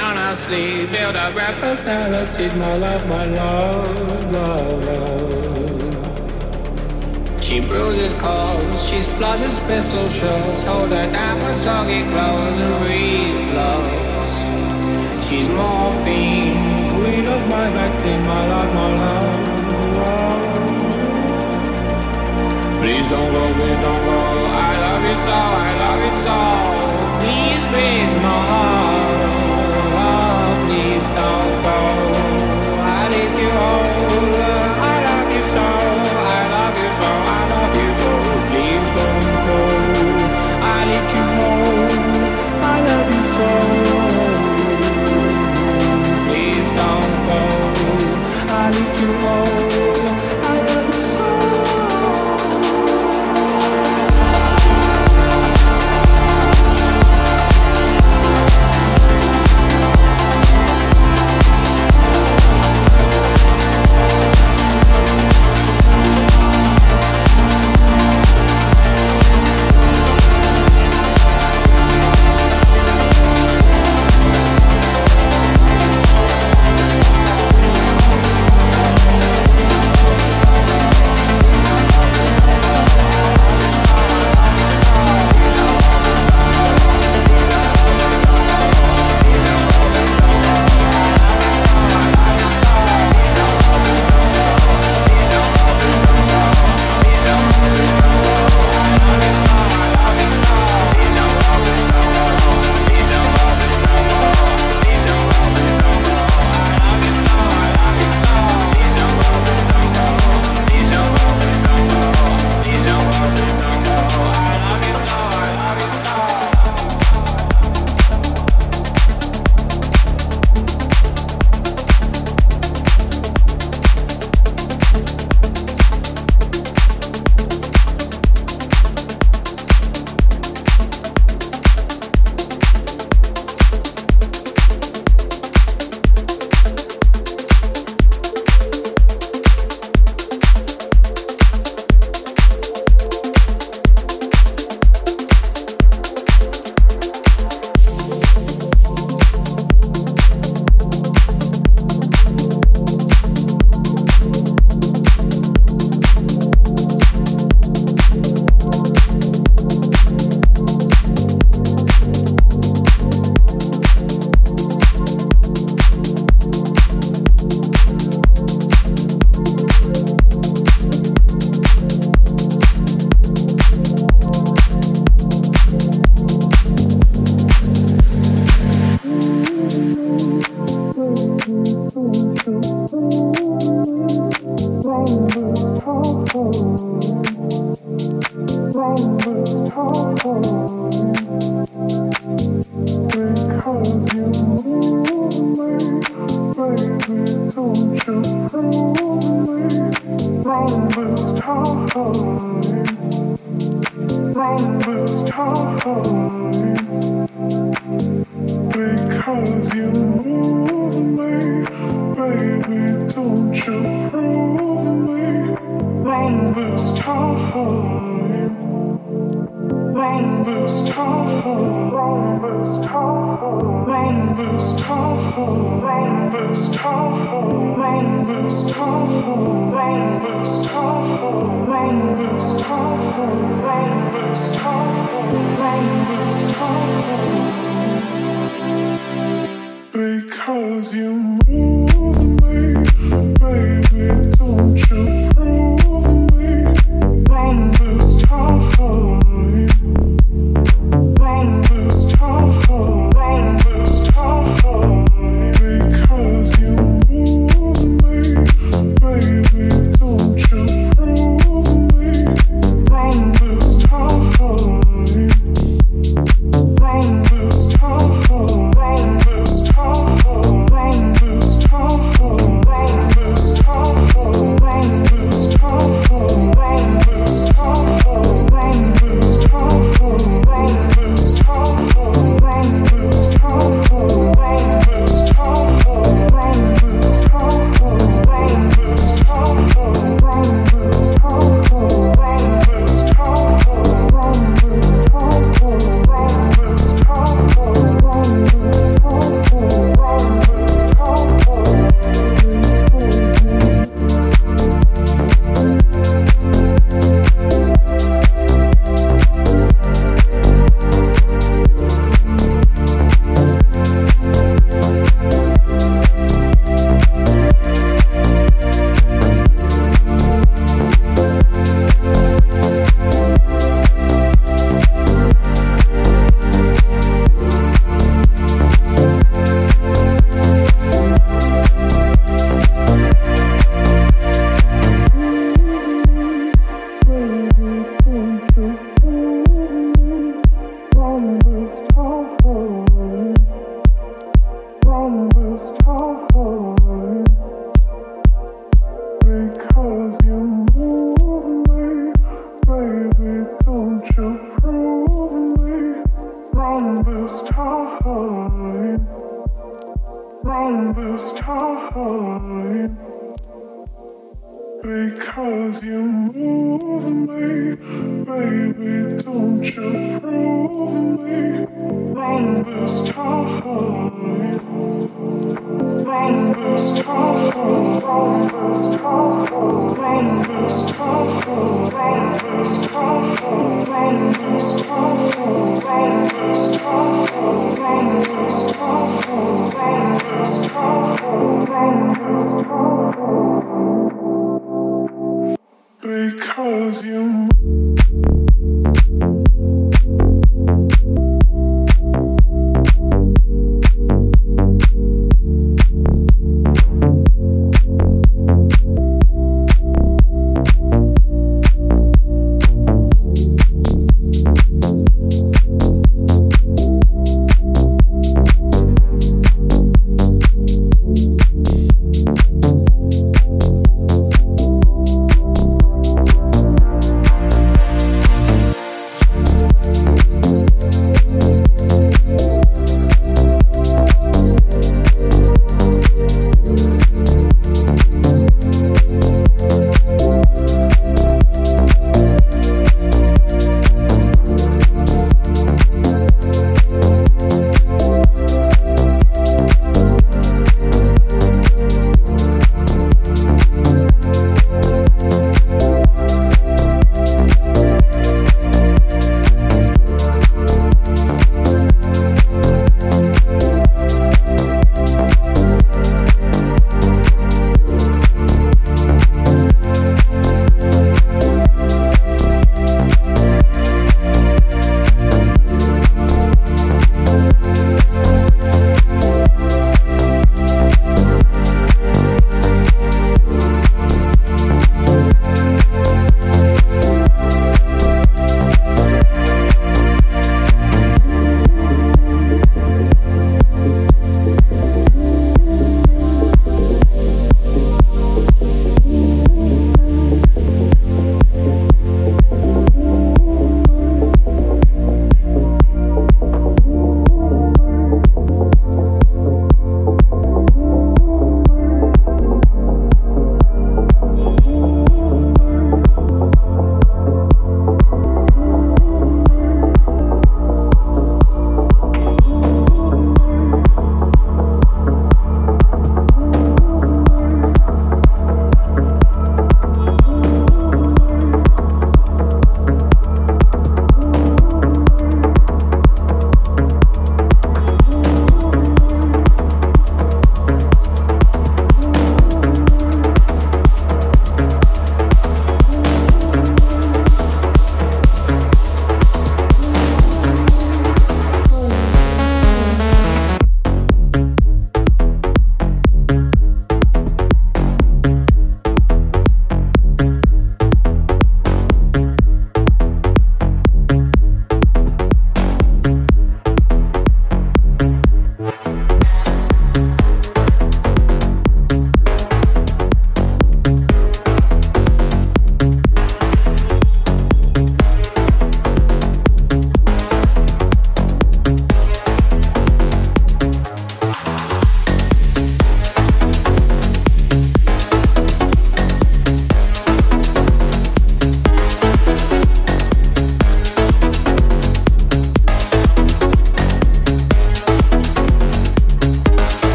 down our sleeves, build our breakfast, tell us it's my love, my love, love, love. She bruises calls, she splutters pistol shots, hold her down with soggy clothes and breeze blows. She's morphine, queen of my vaccine, my love, my love, love. Please don't go, please don't go. I love you so, I love you so. Please breathe my heart.